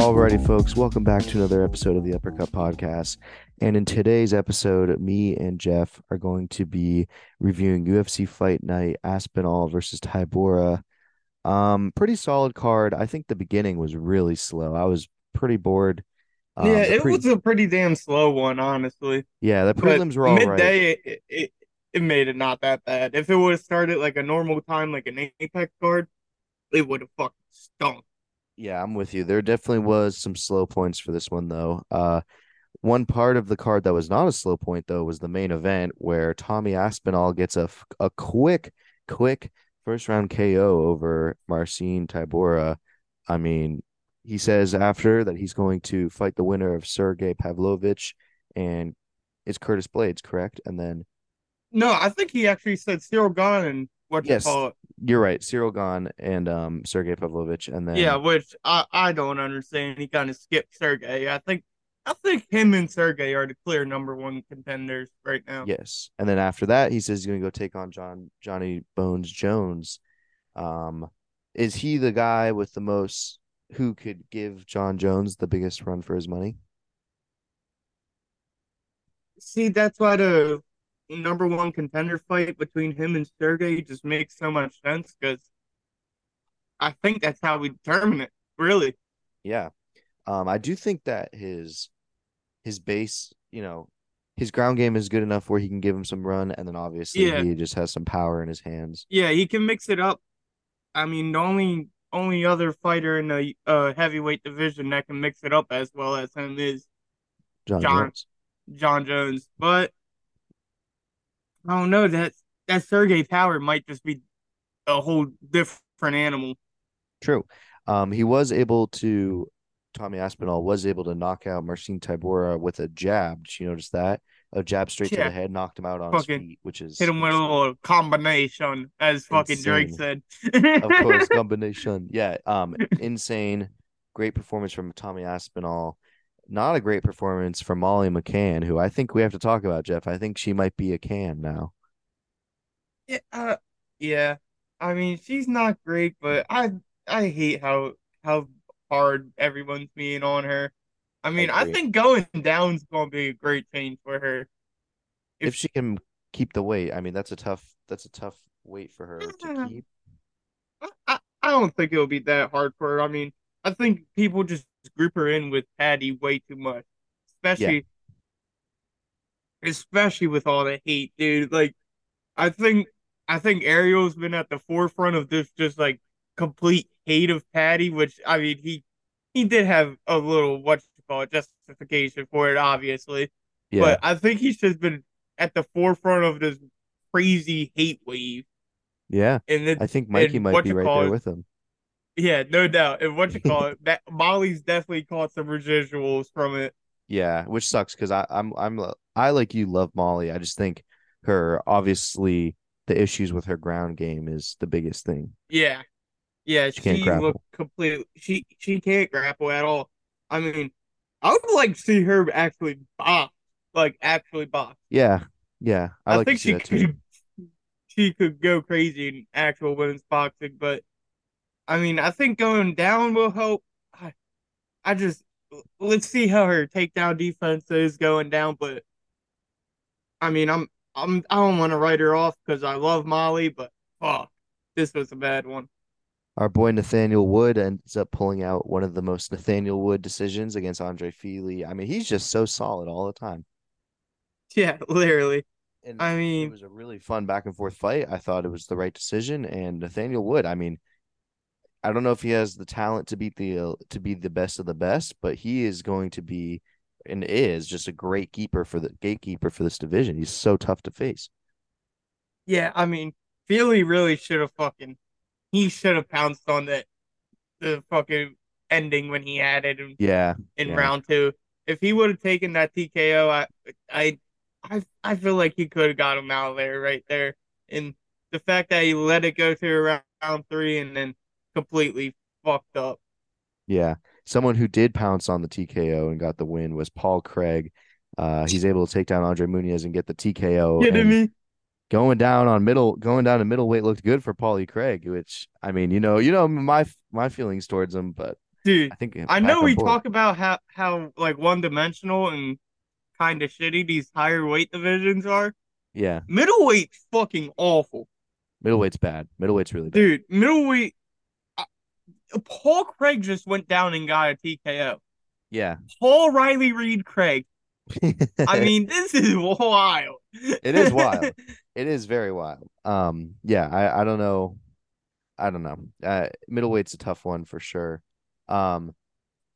Alrighty, folks, welcome back to another episode of the Uppercut Podcast. And in today's episode, me and Jeff are going to be reviewing UFC Fight Night Aspinall versus Tybura. Um, pretty solid card. I think the beginning was really slow. I was pretty bored. Um, yeah, it pre- was a pretty damn slow one, honestly. yeah, the But prelims were all right. midday, it, it it made it not that bad. If it would have started like a normal time, like an Apex card, it would have fucking stunk. Yeah, I'm with you. There definitely was some slow points for this one though. Uh one part of the card that was not a slow point though was the main event where Tommy Aspinall gets a, a quick quick first round KO over Marcin Tybura. I mean, he says after that he's going to fight the winner of Sergey Pavlovich and it's Curtis Blaydes, correct? And then No, I think he actually said Ciryl Gane and what you Yes. call it. you're right, Ciryl Gane and um Sergey Pavlovich and then Yeah, which I, I don't understand. He kind of skipped Sergey. I think I think him and Sergey are the clear number one contenders right now. Yes. And then after that, he says he's going to go take on John Johnny Bones Jones. Um, is he the guy with the most who could give Jon Jones the biggest run for his money? See, that's why the number one contender fight between him and Sergey just makes so much sense because I think that's how we determine it. Really, Yeah. Um, I do think that his his base, you know, his ground game is good enough where he can give him some run, and then obviously Yeah. he just has some power in his hands. yeah, he can mix it up. I mean, the only only other fighter in the uh, heavyweight division that can mix it up as well as him is John, John. Jones. Jon Jones. But I don't know that that Sergey Power might just be a whole different animal. True. Um, he was able to Tommy Aspinall was able to knock out Marcin Tybura with a jab. Did you notice that? A jab straight to the head, knocked him out on his feet, which is Hit him with a little combination, as fucking Drake said. of course combination. Yeah, um, insane. Great performance from Tommy Aspinall. Not a great performance from Molly McCann, who I think we have to talk about, Jeff. I think she might be a can now. Yeah, uh, yeah. I mean, she's not great, but I I hate how how hard everyone's being on her. I mean, I agree. think going down's gonna be a great change for her. If, If- she can keep the weight, I mean, that's a tough. That's a tough weight for her to keep. I, I I don't think it'll be that hard for her. I mean, I think people just group her in with Patty way too much, especially especially with all the hate, dude. Like, I think I think Ariel's been at the forefront of this just like complete hate of Patty, which I mean he he did have a little what you call it justification for it, obviously. Yeah, But I think he's just been at the forefront of this crazy hate wave. yeah. And it, I think Mikey might be right there it- with him. Yeah, no doubt. And what you call it, that Molly's definitely caught some residuals from it. Yeah, which sucks because I I'm I'm I like you love Molly. I just think her obviously the issues with her ground game is the biggest thing. Yeah. Yeah, She can't she grapple. looked completely she she can't grapple at all. I mean, I would like to see her actually box. Like actually box. Yeah, yeah. I, I, like think she could she could go crazy in actual women's boxing, but I mean, I think going down will help. I, I just let's see how her takedown defense is going down, but I mean, I'm I'm I don't want to write her off because I love Molly, but fuck, this was a bad one. Our boy Nathaniel Wood ends up pulling out one of the most Nathaniel Wood decisions against Andre Fili. I mean, he's just so solid all the time. Yeah, literally. And I mean, it was a really fun back and forth fight. I thought it was the right decision. And Nathaniel Wood, I mean, I don't know if he has the talent to beat the uh, to be the best of the best, but he is going to be and is just a great keeper for the gatekeeper for this division. He's so tough to face. yeah, I mean, Fili really should have fucking he should have pounced on that the fucking ending when he had it in, Yeah, in yeah. round two. If he would have taken that TKO, I I I I feel like he could have got him out of there right there. And the fact that he let it go to around round three and then completely fucked up. yeah. Someone who did pounce on the TKO and got the win was Paul Craig. Uh, he's able to take down Andre Muniz and get the TKO. Kidding me? going down on middle, going down to middleweight looked good for Paulie Craig, which I mean, you know, you know my my feelings towards him, but dude. I think I know we talk about how how like one dimensional and kind of shitty these higher weight divisions are. Yeah, middleweight's fucking awful. Middleweight's bad. Middleweight's really bad. Dude, middleweight. Paul Craig just went down and got a TKO. Yeah. Paul Riley Reed Craig. I mean, this is wild. it is wild. It is very wild. Um, yeah, I, I don't know. I don't know. Uh, middleweight's a tough one for sure. Um,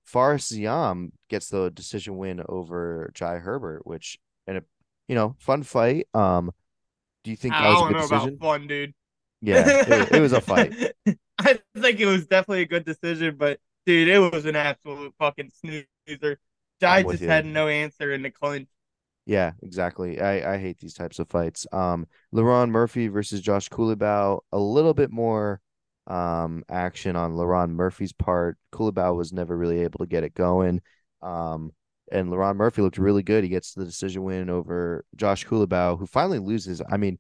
Fares Ziam gets the decision win over Jai Herbert, which in a you know fun fight. Um, do you think that was a good decision? fun, dude. Yeah, it, it was a fight. I think it was definitely a good decision, but dude, it was an absolute fucking snoozer. Jai just you. had no answer in the clinch. Yeah, exactly. I, I hate these types of fights. Um, Lerone Murphy versus Josh Culibao, a little bit more um action on Lerone Murphy's part. Culibao was never really able to get it going. Um, and Lerone Murphy looked really good. He gets the decision win over Josh Culibao, who finally loses. I mean,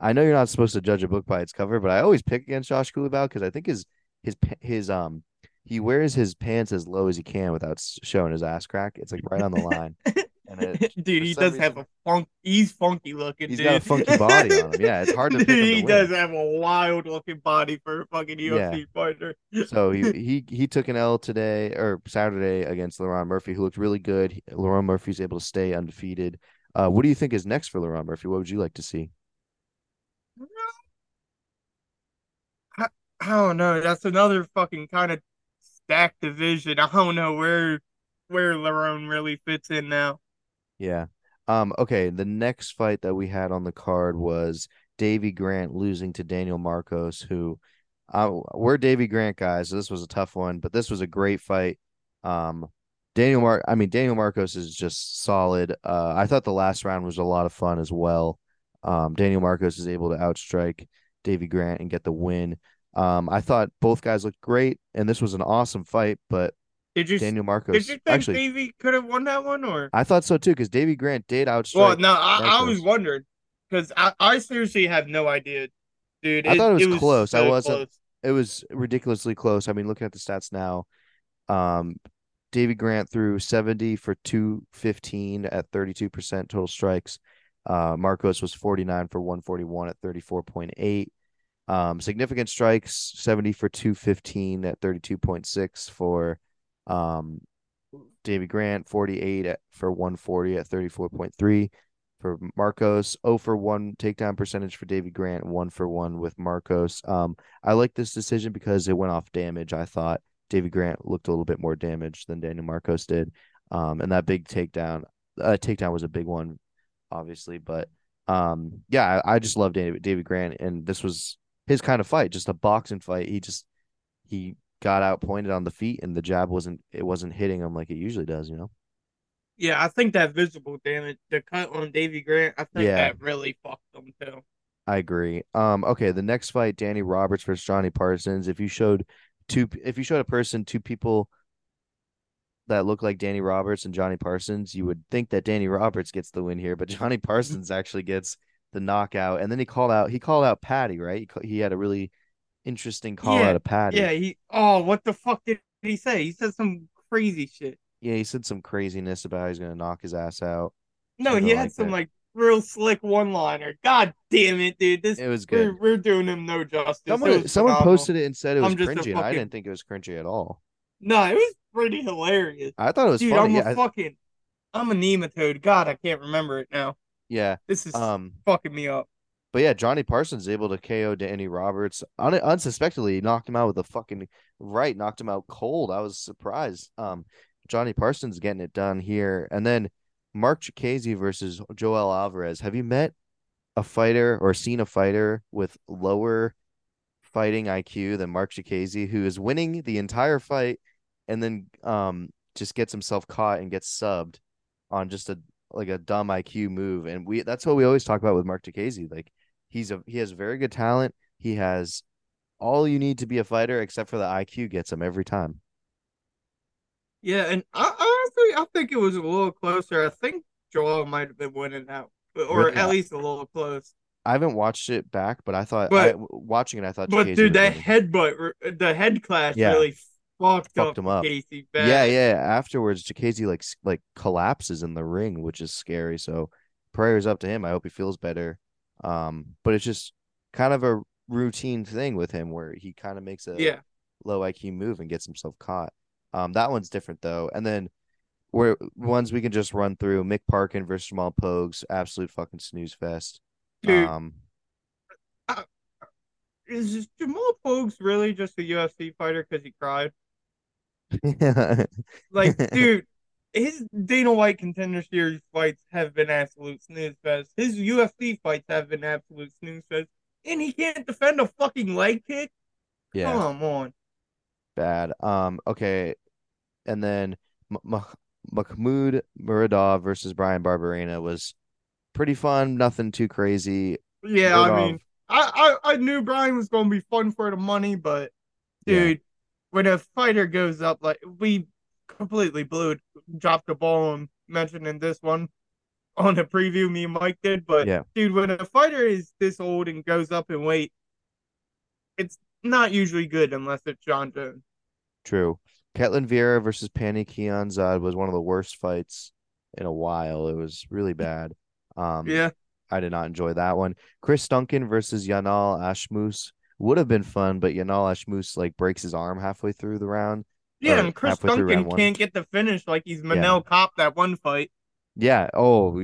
I know you're not supposed to judge a book by its cover, but I always pick against Josh Culibao because I think his his his um he wears his pants as low as he can without showing his ass crack. It's like right on the line. It, dude, he does reason, have a funk. He's funky looking. He's dude. got a funky body on him. Yeah, it's hard to. Dude, he does have a wild looking body for a fucking UFC yeah. fighter. so he he he took an L today or Saturday against Lerone Murphy, who looked really good. Lerone Murphy's able to stay undefeated. Uh, what do you think is next for Lerone Murphy? What would you like to see? I, don't know. That's another fucking kind of stacked division. I don't know where where Lerone really fits in now. Yeah. Um. Okay. The next fight that we had on the card was Davey Grant losing to Daniel Marcos, who, uh, we're Davey Grant guys. So this was a tough one, but this was a great fight. Um, Daniel Mar, I mean Daniel Marcos is just solid. Uh, I thought the last round was a lot of fun as well. Um, Daniel Marcos is able to outstrike Davey Grant and get the win. Um, I thought both guys looked great, and this was an awesome fight. But did you Daniel Marcos? Did you think actually, Davy could have won that one, or I thought so too? Because Davey Grant did outstrike. Well, no, I, I was wondering because I, I seriously have no idea, dude. I thought it was, it was close. So I wasn't. Close. It was ridiculously close. I mean, looking at the stats now, um, Davey Grant threw 70 for 215 at 32% total strikes. Uh, Marcos was 49 for 141 at 34.8. Um, significant strikes 70 for 215 at 32.6 for um, Davey Grant 48 at, for 140 at 34.3 for Marcos 0 for 1 takedown percentage for Davey Grant 1 for 1 with Marcos. Um, I like this decision because it went off damage. I thought Davey Grant looked a little bit more damaged than Daniel Marcos did. Um, and that big takedown, uh, takedown was a big one, obviously, but um, yeah, I, I just love David Davey Grant, and this was his kind of fight, just a boxing fight. He just he got out pointed on the feet and the jab wasn't it wasn't hitting him like it usually does, you know? Yeah, I think that visible damage, the cut on Davey Grant, I think yeah. that really fucked him too. I agree. Um, okay, the next fight, Danny Roberts versus Jonny Parsons. If you showed two if you showed a person two people that look like Danny Roberts and Jonny Parsons, you would think that Danny Roberts gets the win here, but Jonny Parsons actually gets the knockout, and then he called out he called out Patty, right? He, he had a really interesting call yeah, out of Patty. Yeah, he. Oh, what the fuck did he say? He said some crazy shit. Yeah, he said some craziness about how he's gonna knock his ass out. No, he had like some that. like real slick one liner. God damn it, dude! This it was good. We're, we're doing him no justice. Someone, someone posted it and said it was cringy, fucking... I didn't think it was cringy at all. No, it was pretty hilarious. I thought it was dude, funny. I'm yeah, a fucking. I'm a nematode. God, I can't remember it now. Yeah, this is um fucking me up. But yeah, Jonny Parsons able to KO Danny Roberts un- unsuspectedly, knocked him out with a fucking right, knocked him out cold. I was surprised. Um, Jonny Parsons getting it done here, and then Marc Diakiese versus Joel Alvarez. Have you met a fighter or seen a fighter with lower fighting IQ than Marc Diakiese, who is winning the entire fight and then um just gets himself caught and gets subbed on just a like a dumb IQ move. And we that's what we always talk about with Marc Diakiese. Like he's a he has very good talent. He has all you need to be a fighter except for the IQ gets him every time. Yeah, and I, honestly I think it was a little closer. I think Joel might have been winning that, or really? at least a little close. I haven't watched it back, but I thought but, I, watching it, I thought. But dude, that headbutt, the head clash yeah. really fucked, Fucked up him up. Casey Yeah, yeah. Afterwards, Diakiese like like collapses in the ring, which is scary. So prayers up to him. I hope he feels better. Um, but it's just kind of a routine thing with him where he kind of makes a Yeah. low IQ move and gets himself caught. Um, that one's different though. And then where ones we can just run through Mick Parkin versus Jamal Pogues, absolute fucking snooze fest. Dude, Um, is Jamal Pogues really just a UFC fighter because he cried? Like, dude, his Dana White Contender Series fights have been absolute snooze fest. His UFC fights have been absolute snooze fest, and he can't defend a fucking leg kick. yeah, Come on. bad. Um, okay, and then Mahmoud Muradov versus Brian Barberena was pretty fun. Nothing too crazy. Yeah, I mean, I, I I knew Brian was going to be fun for the money, but dude, when a fighter goes up, like we completely blew it, dropped the ball on mentioning this one on a preview me and Mike did. But Yeah. dude, when a fighter is this old and goes up in weight, it's not usually good unless it's Jon Jones. True. Ketlen Vieira versus Pannie Kianzad was one of the worst fights in a while. It was really bad. Um, Yeah, I did not enjoy that one. Chris Duncan versus Yanal Ashmouz would have been fun, but Yanal Ashmouz like breaks his arm halfway through the round. yeah, and Chris Duncan can't get the finish like he's Manel Kape that one fight. Yeah. Oh,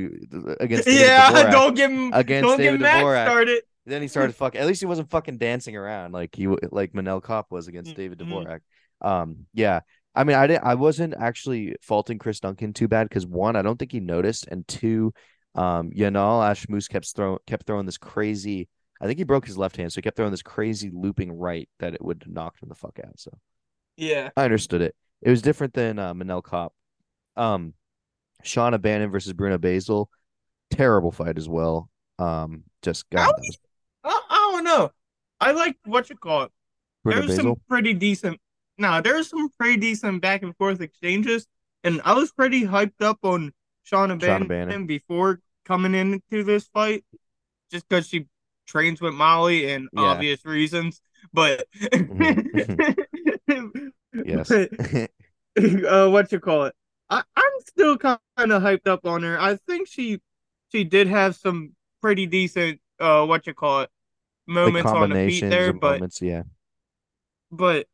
against David yeah, Dvorak. don't get him, Against don't David get Matt Dvorak. started. Then he started fucking. At least he wasn't fucking dancing around like he like Manel Kape was against David Mhm. Dvorak. Um, yeah. I mean, I didn't. I wasn't actually faulting Chris Duncan too bad because one, I don't think he noticed, and two, um, Yanal Ashmouz kept throwing kept throwing this crazy. I think he broke his left hand, so he kept throwing this crazy looping right that it would knock him the fuck out. So Yeah, I understood it. It was different than uh, Manel Kape. Um, Sean Bannon versus Bruna Brasil, terrible fight as well. Um, just God, was I, I don't know. I like what you call it. Bruno There's Basil. some pretty decent. No, there's some pretty decent back and forth exchanges, and I was pretty hyped up on Shauna Bannon, Bannon. before coming into this fight, just because she trains with Molly and Yeah. obvious reasons. But Yes. uh, what you call it? I, I'm still kind of hyped up on her. I think she she did have some pretty decent uh what you call it moments on the feet there, but moments. Yeah, but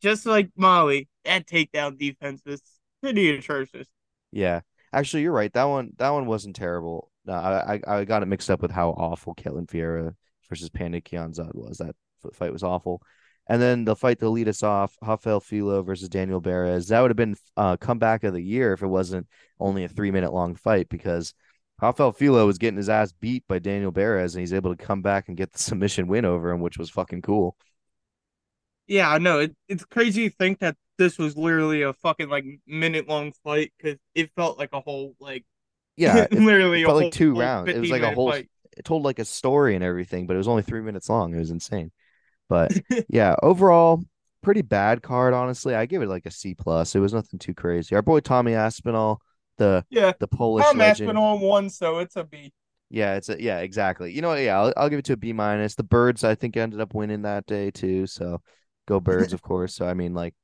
just like Molly, that takedown defense is pretty atrocious. yeah. Actually, you're right. That one, that one wasn't terrible. No, I, I, got it mixed up with how awful Ketlen Vieira versus Panda Kianzad was. That fight was awful. And then the fight to lead us off, Jafel Filho versus Daniel Barez. That would have been uh, comeback of the year if it wasn't only a three minute long fight because Jafel Filho was getting his ass beat by Daniel Barez and he's able to come back and get the submission win over him, which was fucking cool. Yeah, I know. It, it's crazy to think that this was literally a fucking like minute long fight because it felt like a whole like Yeah, it, literally felt a like two rounds. It was like a whole fight. it told like a story and everything, but it was only three minutes long. It was insane. But yeah, overall, pretty bad card. Honestly, I give it like a C plus. It was nothing too crazy. Our boy Tommy Aspinall, the Yeah, the Polish Tom legend. Aspinall won, so it's a B. Yeah, it's a yeah, exactly. You know, what? yeah, I'll, I'll give it to a B minus. The Birds, I think, ended up winning that day too. So go Birds, of course. So I mean, like,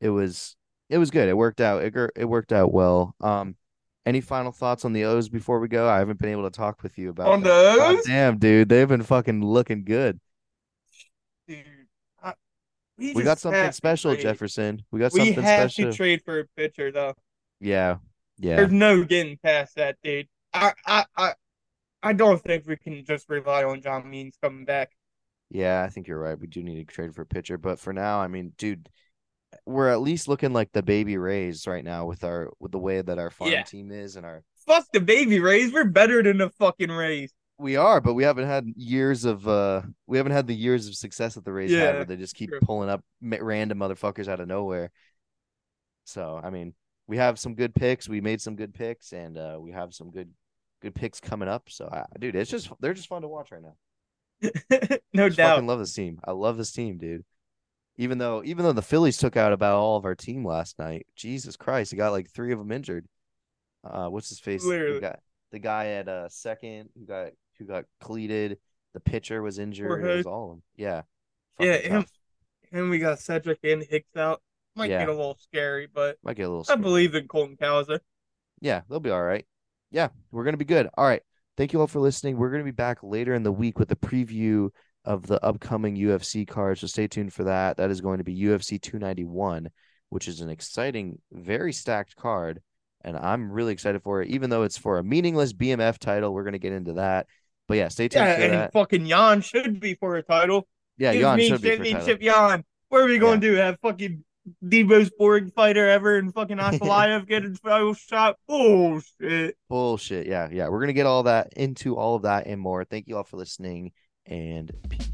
it was it was good. It worked out. It it worked out well. Um, any final thoughts on the O's before we go? I haven't been able to talk with you about On them. the God O's? damn, dude, they've been fucking looking good. Dude, I, We just got something special. Jefferson. We got We something have special. to trade for a pitcher, though. yeah, yeah, There's no getting past that, dude. I, I, I, I don't think we can just rely on John Means coming back. yeah. I think you're right. We do need to trade for a pitcher, but for now, I mean, dude, we're at least looking like the baby Rays right now with our with the way that our farm Yeah. team is and our Fuck the baby Rays. We're better than the fucking Rays. We are, but we haven't had years of uh we haven't had the years of success that the Rays had Yeah, where they just keep true. pulling up random motherfuckers out of nowhere. So, I mean, we have some good picks. We made some good picks and uh we have some good good picks coming up. So, I, dude, it's just they're just fun to watch right now. no doubt. fucking love this team. I love this team, dude. Even though even though the Phillies took out about all of our team last night. Jesus Christ, he got like 3 of them injured. Uh what's his face? Literally. The guy, the guy at uh second who got who got cleated. The pitcher was injured. It was all of them. Yeah. Yeah, him- And we got Cedric and Hicks out. might Yeah. get a little scary, but Might get a little. I believe in Colton Cowser. Yeah, they'll be all right. Yeah, we're gonna be good. All right. Thank you all for listening. We're gonna be back later in the week with a preview of the upcoming UFC card. So stay tuned for that. That is going to be UFC 291, which is an exciting, very stacked card. And I'm really excited for it, even though it's for a meaningless BMF title. We're gonna get into that. But yeah, stay tuned Yeah, and that. fucking Jan should be for a title. Yeah, Jan me should be for title. Jan. What are we going to do? Have fucking the most boring fighter ever and fucking Ankalaev get his title oh, shot? Bullshit. Bullshit. Yeah, yeah. We're gonna get all that into all of that and more. Thank you all for listening and peace.